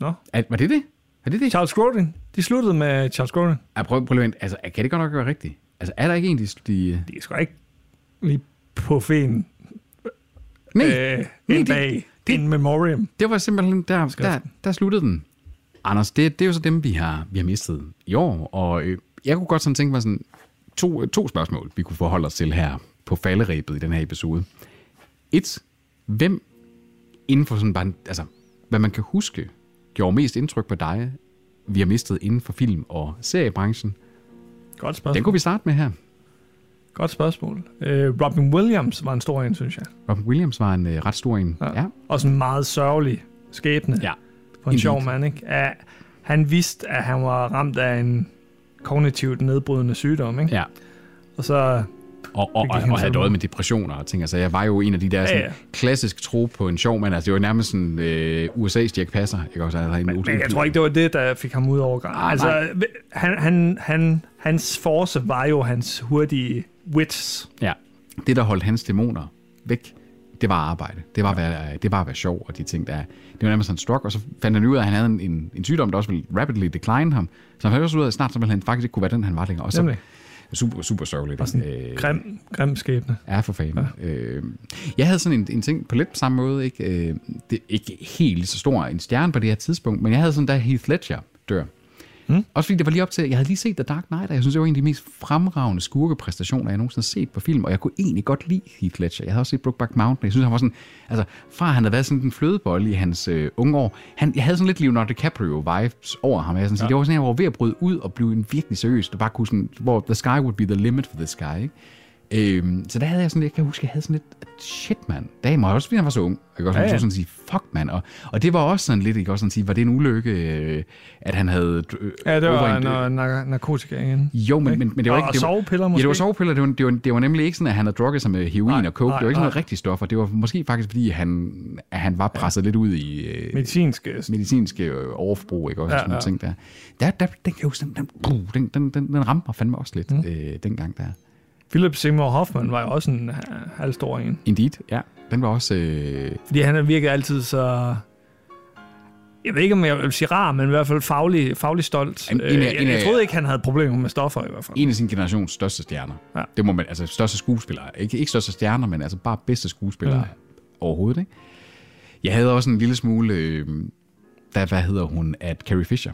Nå. Er, var det det? Er det det? Charles Grodin. De sluttede med Charles Grodin. Ja, prøv, prøv lige altså, kan det godt nok være rigtigt? Altså, er der ikke en, de... de De er sgu ikke lige på fen nej, øh, nej, en det- bag in memoriam. det var simpelthen, der, der, der sluttede den. Anders, det, det er jo så dem, vi har, vi har mistet i år, og øh, jeg kunne godt sådan tænke mig sådan to, to spørgsmål, vi kunne forholde os til her på falderæbet i den her episode. Et, hvem inden for sådan bare, altså, hvad man kan huske, gjorde mest indtryk på dig, vi har mistet inden for film- og seriebranchen? Godt spørgsmål. Den kunne vi starte med her. Godt spørgsmål. Øh, Robin Williams var en stor en, synes jeg. Robin Williams var en øh, ret stor en. Ja. ja. Også en meget sørgelig skæbne Ja. for en Indeed. sjov mand, ikke? At han vidste, at han var ramt af en kognitivt nedbrydende sygdom, ikke? ja. Og så... Og, og, og, han og havde døjet med depressioner og ting. Altså, jeg var jo en af de der Ja, sådan, ja. klassisk tro på en sjov mand. Altså, det var nærmest sådan øh, USA's Jack Passer. Ikke også? Altså, Men, men jeg tror ikke, det var det, der fik ham ud over grænsen. Ah, altså, nej. han, han, han, hans force var jo hans hurtige wits. Ja. Det, der holdt hans dæmoner væk, det var arbejde. Det var, at være, det var at være sjov og de ting, der Det var nærmest sådan en stroke, og så fandt han ud af, at han havde en, en, en sygdom, der også ville rapidly decline ham. Så han fandt også ud af, at snart så ville han faktisk ikke kunne være den, han var længere. Og så, Nemlig. super, super sørgeligt. Og sådan Øh, grim, grim skæbne. Ja, for fanden. Ja. Øh, jeg havde sådan en, en ting på lidt på samme måde. Ikke, øh, det ikke helt så stor en stjerne på det her tidspunkt, men jeg havde sådan, da Heath Ledger dør. Mm. Også fordi det var lige op til, jeg havde lige set The Dark Knight, og jeg synes, det var en af de mest fremragende skurkepræstationer, jeg nogensinde har set på film, og jeg kunne egentlig godt lide Heath Ledger. Jeg havde også set Brokeback Mountain, jeg synes, han var sådan, altså fra han havde været sådan en flødebold i hans øh, unge år, han, jeg havde sådan lidt Leonardo DiCaprio-vibes over ham. Jeg sådan, ja. Ja. Det var sådan, jeg var ved at bryde ud og blive en virkelig seriøs, der bare kunne sådan, hvor the sky would be the limit for this guy, ikke? Øhm, så der havde jeg sådan, jeg kan huske, jeg havde sådan lidt, shit mand, damer, også fordi han var så ung. Jeg kan også Ja, ja, sådan sige, fuck mand. Og, og det var også sådan lidt, ikke også sådan sige, var det en ulykke, øh, at han havde... Øh, Ja, det var noget nar- narkotika igen. Jo, men, men, men det var Og- ikke... og det var, sovepiller måske? Ja, det var sovepiller. Det var, det var, det var nemlig ikke sådan, at han havde drukket sig med heroin Nej, og coke. nej, det var ikke sådan noget nej. rigtige stoffer. Det var måske faktisk, fordi han, at han var presset ja. lidt ud i... Øh, Medicinske. medicinske øh, overforbrug, ikke også? Ja, sådan ja. ting der. Der, der, den kan jeg huske, den, den, den, den, den, den ramte mig fandme også lidt mm. øh, dengang der. Philip Seymour Hoffman var jo også en øh, halvstor en. Indeed, ja. Den var også... Øh, Fordi han virkede altid så... Jeg ved ikke, om jeg vil sige rar, men i hvert fald faglig, faglig stolt. En- en af- Øh, jeg, jeg troede ikke, han havde problemer med stoffer i hvert fald. en af sin generations største stjerner. Ja. Det må man, altså største skuespillere. Ikke, ikke største stjerner, men altså bare bedste skuespillere Mm. overhovedet. Ikke? Jeg havde også en lille smule, øh, da, hvad hedder hun, at Carrie Fisher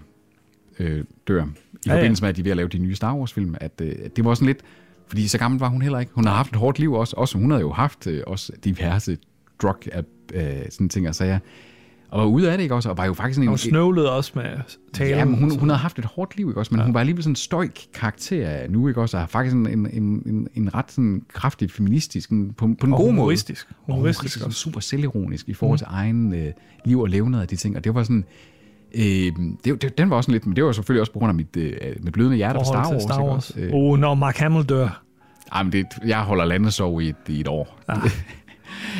øh, dør. I Ja, ja, ja. forbindelse med, at de er ved at lave de nye Star Wars-film. At, øh, at det var sådan lidt, fordi så gammel var hun heller ikke. Hun har haft et hårdt liv også. også hun havde jo haft øh, også diverse drug øh, sådan ting og sager. Og var ude af det, ikke også? Og var jo faktisk Og en... snøvlede også med talen. Ja, men hun, hun havde haft et hårdt liv, ikke også? Men ja. hun var alligevel sådan en stoik karakter nu, ikke også? Og har faktisk en, en, en, en, ret sådan kraftig feministisk, en, på, på en Og god måde. humoristisk. Og Humoristisk og super selvironisk i forhold Mm. til egen øh, liv og levned af de ting. Og det var sådan... Øh, det, det, den var også lidt, men det var selvfølgelig også på grund af mit, øh, mit blødende hjerte for Star Wars. Star Wars. også? Øh, Oh, når Mark Hamill dør, ej, men det, jeg holder landesov i et, i et år. Ja.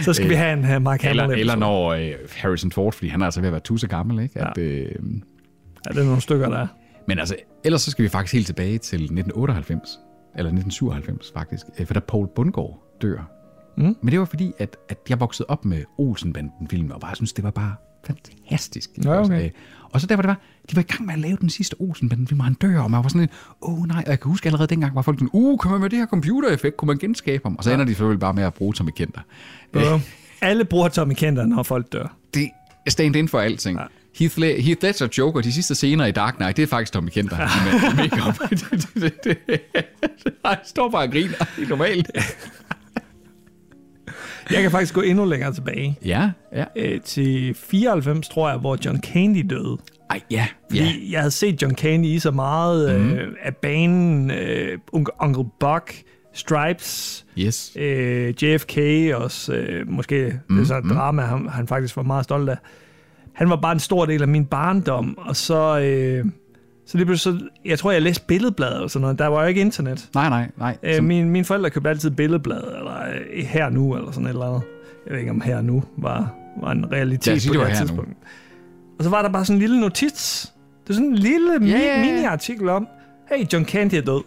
så skal vi have en uh, Mark Hamill eller, eller når øh, Harrison Ford, fordi han er altså ved at være tusse gammel, ikke? At, øh, Ja, det er nogle stykker, der er. Men altså, ellers så skal vi faktisk helt tilbage til 1998, eller 1997 faktisk, øh, for da Paul Bundgaard dør. Mm. Men det var fordi, at, at jeg voksede op med Olsenbanden-filmen, og bare synes det var bare fantastisk. Ja, okay. Øh, Og så der var det var, de var i gang med at lave den sidste Olsenbanden-film, og han dør, og man var sådan lidt, åh oh, nej, og jeg kan huske allerede dengang, var folk sådan, uh, kan man med det her computereffekt, kunne man genskabe ham? Og så ender de selvfølgelig bare med at bruge Tommy Kenter. Ja. Alle bruger Tommy Kenter, når folk dør. Det er stand in for alting. Ja. Heath, Le- Heath Ledger Joker, de sidste scener i Dark Knight, det er faktisk Tommy Kenter med makeup. det, det, det, det, han står bare og griner helt normalt. Jeg kan faktisk gå endnu længere tilbage. Ja, ja. Øh, til 94, tror jeg, hvor John Candy døde. Ej, ja. Fordi ja. jeg havde set John Candy i så meget Mhm. øh, af banen, øh, Uncle, Buck, Stripes, Yes. øh, JFK også, øh, måske mm, Mhm, det er så et drama, han, han faktisk var meget stolt af. Han var bare en stor del af min barndom, og så, øh, så lige pludselig, så, jeg tror, jeg læste billedbladet og sådan noget. Der var jo ikke internet. Nej, nej, nej. Øh, Som- mine, mine forældre købte altid billedbladet, eller øh, her nu, eller sådan et eller andet. Jeg ved ikke, om her nu var, var en realitet sig, på det det her her nu. tidspunkt. Og så var der bare sådan en lille notits. Det er sådan en lille ja, ja. mini-artikel om, hey, John Candy er død. Og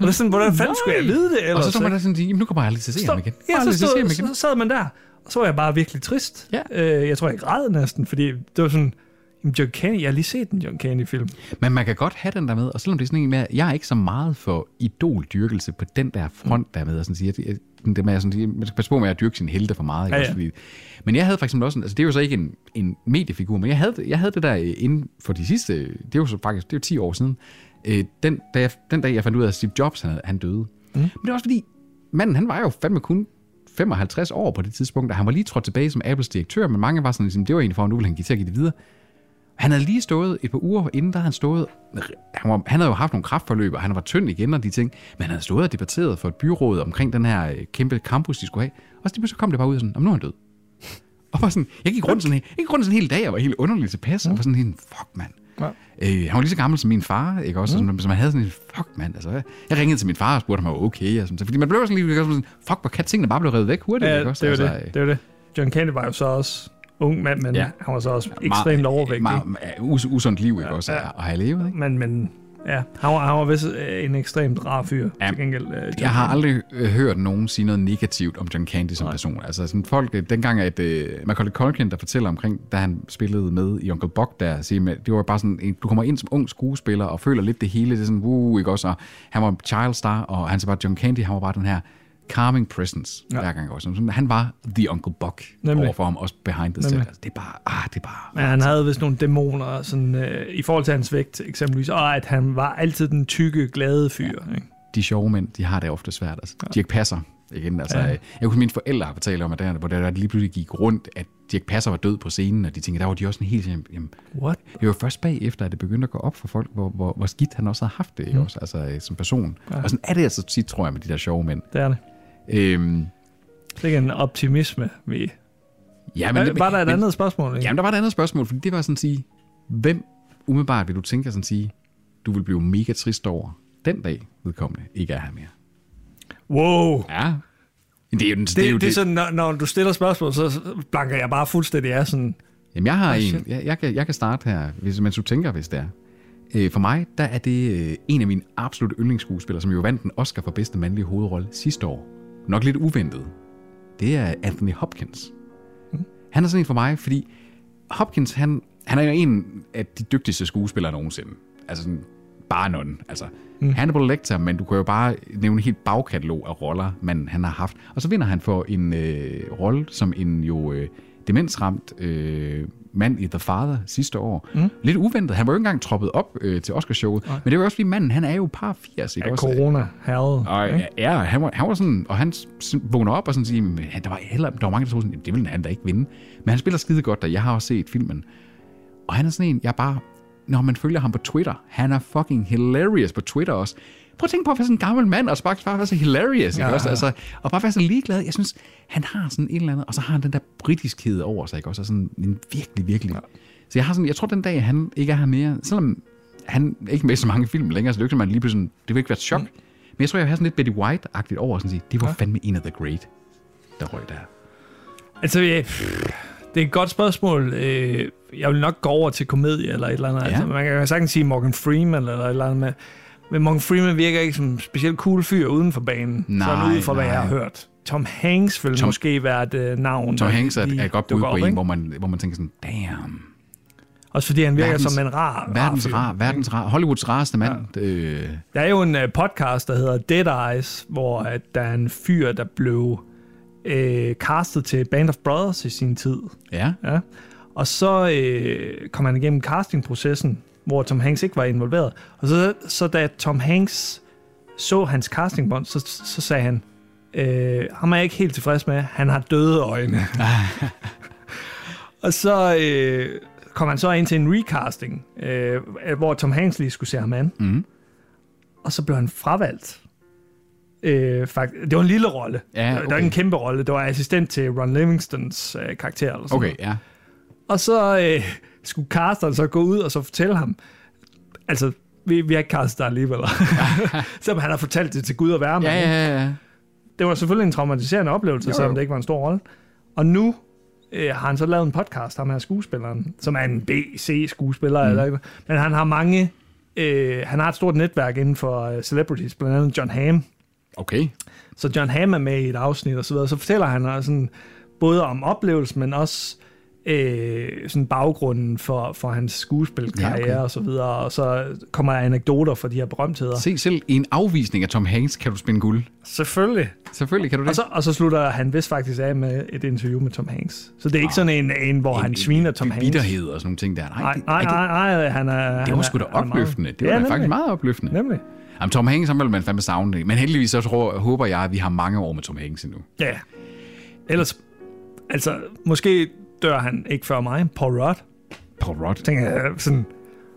det er sådan, hvordan fanden skulle jeg vide det ellers? Og så står man der sådan og siger, "Jamen, nu kommer jeg aldrig til at se ham igen. Ja, så, stod, igen." så sad man der, og så var jeg bare virkelig trist. Ja. Øh, jeg tror, jeg græd næsten, fordi det var sådan, John Candy, jeg har lige set en John Candy-film. Men man kan godt have den der med, og selvom det er sådan en med, jeg er ikke så meget for idoldyrkelse på den der front der med, og sådan siger, det, det med, at sådan, man skal passe på med at dyrke sine helte for meget. Ikke? Ja, ja. fordi, men jeg havde eksempel også, en- altså det er jo så ikke en, en mediefigur, men jeg havde, jeg havde det der øh, inden for de sidste, det er jo så faktisk, det er jo 10 år siden, øh, den, da jeg, den dag jeg fandt ud af, at Steve Jobs han, han døde. Mm. Men det er også fordi, manden han var jo fandme kun 55 år på det tidspunkt, og han var lige trådt tilbage som Apples direktør, men mange var sådan, ligesom, det var egentlig for, at nu ville han give til at give det videre. Han havde lige stået et par uger inden, der han stået... Han, var, han havde jo haft nogle kraftforløb, og han var tynd igen og de ting, men han havde stået og debatteret for et byråd omkring den her øh, kæmpe campus, de skulle have. Og så, så kom det bare ud og sådan, om nu er han død. <laughs> Og var sådan, jeg gik rundt sådan, jeg gik rundt sådan en hel dag, og var helt underligt tilpas, og var sådan helt, fuck mand. Ja. Øh, han var lige så gammel som min far, ikke også? Mm. Så man havde sådan en, fuck mand, altså. Jeg, jeg ringede til min far og spurgte, var okay. Og sådan, fordi man blev sådan lige sådan, fuck, hvor kan tingene bare blive revet væk hurtigt, Ja, ikke også? det jo altså, det. det, er jo det. John Candy var jo så også ung mand, men ja. Ja. han var så også ekstremt overvægtig. Meget, meget, us, usundt liv, ikke også? At have levet, ikke? Men, men ja, han var, han var vist øh, en ekstremt rar fyr. Ja. Til gengæld, John Jeg har aldrig øh, hørt nogen sige noget negativt om John Candy som Nej. person. Altså sådan folk, dengang at øh, Macaulay Culkin, der fortæller omkring, da han spillede med i Uncle Buck, der siger, med, det var bare sådan, en- du kommer ind som ung skuespiller og føler lidt det hele, det er sådan, uh, ikke også? Og han var child star, og han så bare John Candy, han var bare den her calming presence ja. hver gang også. Sådan, Han var the Uncle Buck Nemlig. overfor ham, også behind the set. Altså, det er bare, ah, det er bare... Men han havde vist nogle dæmoner sådan, øh, i forhold til hans vægt, eksempelvis. Og at han var altid den tykke, glade fyr. Ja. Ikke? de sjove mænd, de har det ofte svært. Altså, ja. Dirk Passer, igen. Altså, Ja. ja. Jeg husker, mine forældre har fortalt om, at der, hvor der lige pludselig gik rundt, at Dirk Passer var død på scenen, og de tænkte, der var de også sådan helt jamen, What? det var først bagefter, at det begyndte at gå op for folk, hvor, hvor, hvor skidt han også havde haft det, Mm. også, altså, øh, som person. Ja. Ja. Og sådan er det altså tit, tror jeg, med de der sjove mænd. Det er det. Øhm, Det er en optimisme, vi... ja, Var- var der et andet spørgsmål, ikke? Jamen, der var et andet spørgsmål, fordi det var sådan at sige, hvem umiddelbart vil du tænke at sådan sige, du vil blive mega trist over den dag, vedkommende ikke er her mere? Wow. Ja. Det er jo, Det, det er jo det, det sådan, når, når du stiller spørgsmål, så blanker jeg bare fuldstændig af sådan... Jamen, jeg har Oh, en. Jeg, jeg, kan, jeg kan starte her, hvis, mens du tænker, hvis det er. Øh, for mig, der er det øh, en af mine absolut yndlingsskuespillere, som jo vandt en Oscar for bedste mandlige hovedrolle sidste år. Nok lidt uventet. Det er Anthony Hopkins. Han er sådan en for mig, fordi Hopkins, han, han er jo en af de dygtigste skuespillere nogensinde. Altså sådan, bare nogen. Altså, mm. Hannibal Lecter, men du kan jo bare nævne et helt bagkatalog af roller, man han har haft. Og så vinder han for en øh, rolle som en jo øh, demensramt øh, mand i The Father sidste år. Mm. Lidt uventet. Han var jo ikke engang troppet op øh, til Oscarshowet. Men det var jo også fordi manden, han er jo par 80. Ikke Ja, også? corona herrede. Og ikke? ja, han var, han var sådan, og han vågner op og sådan siger, "Men han- der var, heller, der var mange, der troede sådan, det ville han da ikke vinde. Men han spiller skide godt, og jeg har også set filmen. Og han er sådan en, jeg bare, når man følger ham på Twitter, han er fucking hilarious på Twitter også. Prøv at tænke på at være sådan en gammel mand, og så bare, bare være så hilarious, ikke Ja, også? ja. Altså, og bare være så ligeglad. Jeg synes, han har sådan et eller andet, og så har han den der britiskhed over sig, ikke også? Og sådan en virkelig, virkelig. Ja. Så jeg har sådan, jeg tror den dag, han ikke er her mere, selvom han er ikke med så mange film længere, så det er ikke, man lige pludselig, det vil ikke være et chok. Mm. Men jeg tror, jeg har sådan lidt Betty White-agtigt over, og sådan at sige, det var Ja. fandme en af The Great, der røg der. Altså, ja, det er et godt spørgsmål. Øh, Jeg vil nok gå over til komedie eller et eller andet. Ja. Altså, man kan jo sagtens sige Morgan Freeman eller et eller andet med. Men Morgan Freeman virker ikke som specielt cool fyr uden for banen. Nej, sådan ud fra, hvad nej. jeg har hørt. Tom Hanks vil Tom- måske være et uh, navn. Tom Hanks er, er et godt bud på op, en, hvor man, hvor man tænker sådan, damn. Også fordi han virker Verdens- som en rar, Verdens rar, verdens rar, Hollywoods rareste mand. Ja. Øh, Der er jo en uh, podcast, der hedder Dead Eyes, hvor at der er en fyr, der blev uh, castet til Band of Brothers i sin tid. ja. Ja. Og så øh, kom han igennem castingprocessen, hvor Tom Hanks ikke var involveret. Og så, så da Tom Hanks så hans castingbånd, så, så sagde han, øh, ham er jeg ikke helt tilfreds med, han har døde øjne. <laughs> og så øh, kom han så ind til en recasting, øh, hvor Tom Hanks lige skulle se ham an. Mm. Og så blev han fravalgt. Øh, fakt, det var en lille rolle. Ja, Det var okay. ikke en kæmpe rolle. Det var assistent til Ron Livingstons øh, karakter. Eller sådan Okay, noget. ja. Og så øh, skulle casteren så gå ud og så fortælle ham, altså, vi, vi har ikke castet dig alligevel. <laughs> Selvom han har fortalt det til Gud og værme. Ja, ja, ja, ja. Det var selvfølgelig en traumatiserende oplevelse, Jo, selvom jo. det ikke var en stor rolle. Og nu øh, har han så lavet en podcast, ham her skuespilleren, som er en B-C-skuespiller. Mm. Eller, men han har mange... Øh, han har et stort netværk inden for øh, celebrities, blandt andet John Hamm. Okay. Så John Hamm er med i et afsnit og så videre. Så fortæller han sådan, både om oplevelsen, men også øh, sådan baggrunden for, for hans skuespilkarriere Ja, okay. og så videre. Og så kommer der anekdoter for de her berømtheder. Se, selv i en afvisning af Tom Hanks kan du spinde guld. Selvfølgelig. Selvfølgelig kan du det. Og så, og så slutter han vist faktisk af med et interview med Tom Hanks. Så det er ikke sådan en, en hvor han sviner Tom Hanks. Bitterhed og sådan nogle ting der. Nej, Nej, det, nej, nej, nej, han er... det var sgu da opløftende. Det var Ja, da faktisk meget opløftende. Nemlig. Jamen, Tom Hanks, han vil man fandme savne det. Men heldigvis så tror, håber jeg, at vi har mange år med Tom Hanks endnu. Ja. Ellers, altså, måske dør han ikke før mig. Paul Rudd. Paul Rudd. Tænker jeg sådan,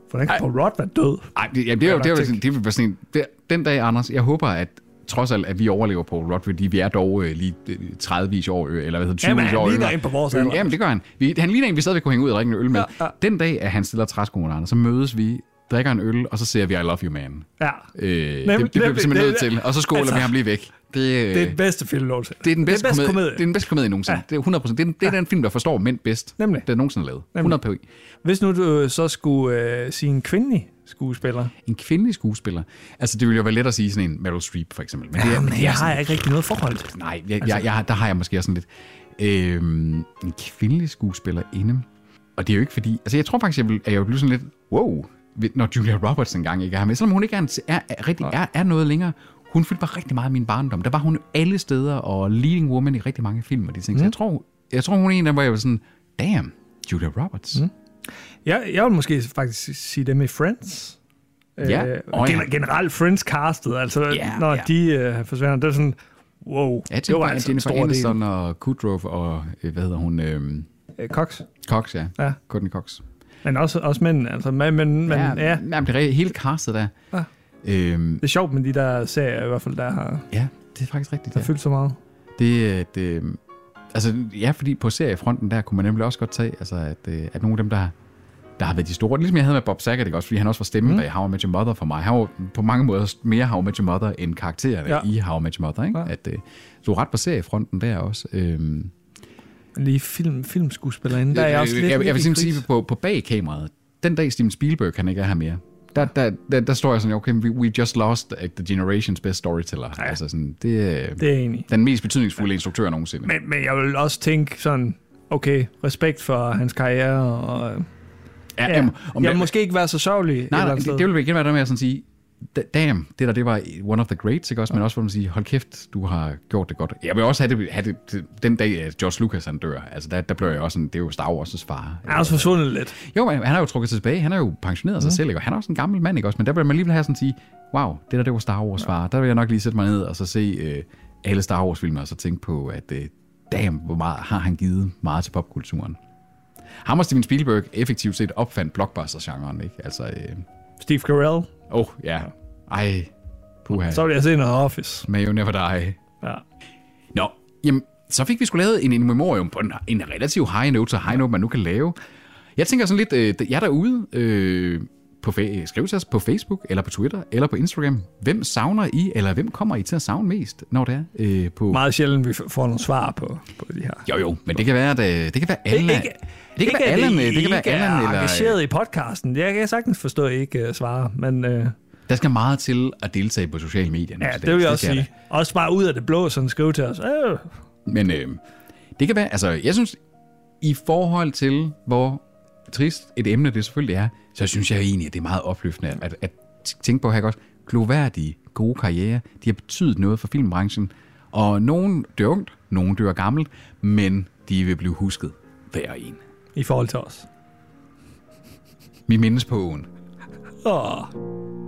hvordan kan Paul Rudd være død? Nej, det, jamen, det, er jo, det, er jeg jo sådan, det være sådan det, den dag, Anders, jeg håber, at trods alt, at vi overlever Paul Rudd, fordi vi er dog øh, lige øh, 30 vis år, øh, eller hvad hedder det, 20 Jamen, han år ligner yngre. en på vores Øh, alder. Jamen, det gør han. Vi, han ligner en, vi stadigvæk kunne hænge ud og drikke en øl med. Ja, ja. Den dag, at han stiller træskoene, Anders, så mødes vi, drikker en øl, og så ser vi I love you, man. Ja. Øh, det, det Nemlig- bliver vi simpelthen det- nødt til. Og så skåler altså, vi ham lige væk. Det, øh, Det er den bedste film nogensinde. det er den bedste, komedie. komedie. Det er den bedste komedie nogensinde. Ja. Det er 100%. Det er, det er den film, der forstår mænd bedst. Nemlig. Den er nogensinde lavet. Nemlig. 100 p. Hvis nu du øh, så skulle øh, sige en kvindelig skuespiller. En kvindelig skuespiller. Altså, det ville jo være let at sige sådan en Meryl Streep, for eksempel. Men det, er- men det er jeg har ikke rigtig noget forhold til. Nej, jeg, Altså- jeg, jeg, der har jeg måske også sådan lidt... Øhm, en kvindelig skuespiller inde. Og det er jo ikke fordi... Altså, jeg tror faktisk, jeg vil, at jeg vil blive sådan lidt... Wow, når Julia Roberts engang ikke er her med. Selvom hun ikke er, en, er, er, rigtig, er, er noget længere. Hun fyldte bare rigtig meget i min barndom. Der var hun alle steder, og leading woman i rigtig mange film og de ting. Mm. Så jeg tror, jeg tror, hun er en af hvor jeg var sådan... Damn, Julia Roberts. Mm. Jeg, jeg vil måske faktisk sige dem i Friends. Ja. Øh, Åh, ja. gen- generelt Friends castet, altså Ja, når ja. de øh, forsvinder, det er sådan, wow, Ja, det var Jennifer, altså en stor del. Aniston og Kudrow og... øh, Hvad hedder hun? Øhm, Øh, Cox. Cox, ja. Ja. Courtney Cox. Men også, også mænd, altså, men, men, men ja, Jamen, det er hele castet der. Ja. Øhm, det er sjovt med de der serier, i hvert fald, der har... Ja, det er faktisk rigtigt. Der ja. fyldt så meget. Det, det, altså, ja, fordi på seriefronten der kunne man nemlig også godt tage, altså, at, øh, at nogle af dem, der, der har været de store, ligesom jeg havde med Bob Saget, ikke også, fordi han også var stemmen mm. bag How I Met Your Mother for mig. Han var på mange måder mere How I Met Your Mother end karaktererne Ja. i How I Met Your Mother, ikke? Ja. At, øh, så ret på seriefronten der også. Øhm, Lige film, filmskuespillerinde, der er jeg også lidt, jeg, jeg, jeg vil sige, på, på bag kameraet, den dag Steven Spielberg han ikke er her mere, der, der, der, der står jeg sådan, okay, we, we just lost uh, the generation's best storyteller. Ja. Altså sådan, det, øh, Det er enig den mest betydningsfulde instruktør nogensinde. Men, men jeg vil også tænke sådan, okay, respekt for hans karriere, og Ja, ja, jamen, om jeg vil måske ikke være så sørgelig. Nej, nej, det, det vil igen være der med at sådan sige, damn, det der, det var one of the greats, ikke også? Men også hvor man siger, hold kæft, du har gjort det godt. Jeg vil også have det, have det den dag, at George Lucas han dør. Altså, der, der blev jeg også sådan, det er jo Star Wars' far. Han er også forsvundet lidt. Jo, men han har jo trukket sig tilbage. Han er jo pensioneret mm. sig selv, ikke? Og han er også en gammel mand, ikke også? Men der vil man alligevel have sådan sige, wow, det der, det var Star Wars far. Der vil jeg nok lige sætte mig ned og så se øh, alle Star Wars-filmer, og så tænke på, at øh, damn, hvor meget har han givet meget til popkulturen. Ham og Steven Spielberg effektivt set opfandt blockbuster-genren, ikke? Altså, øh, Steve Carell. Åh, oh, ja. Ej, puha. Så vil jeg se noget Office. May you never die. Ja. Nå, jamen, så fik vi sgu lavet en in memoriam på en, en relativt high note, så high note, man nu kan lave. Jeg tænker sådan lidt, øh, jeg derude, øh, på skriv til os på Facebook, eller på Twitter, eller på Instagram. Hvem savner I, eller hvem kommer I til at savne mest, når det er øh, på... Meget sjældent, vi får nogle svar på, på de her. Jo, jo, men det kan være, at øh, det kan være alle... Ikke, det kan være at Allan, I øh, det kan være ikke Allan, er eller... engageret i podcasten. Jeg kan sagtens forstå, at I ikke uh, svarer, men uh, Der skal meget til at deltage på sociale medier. ja, det vil jeg også skal sige. Også bare ud af det blå, sådan skrive til os. Øh, Men øh, det kan være, altså jeg synes, i forhold til, hvor trist et emne det selvfølgelig er, så synes jeg egentlig, at det er meget opløftende at, at tænke på her også. Gloværdige, gode karriere, de har betydet noget for filmbranchen. Og nogen dør ungt, nogen dør gammelt, men de vil blive husket hver en. I forhold til os. Vi mindes på åen. Åh.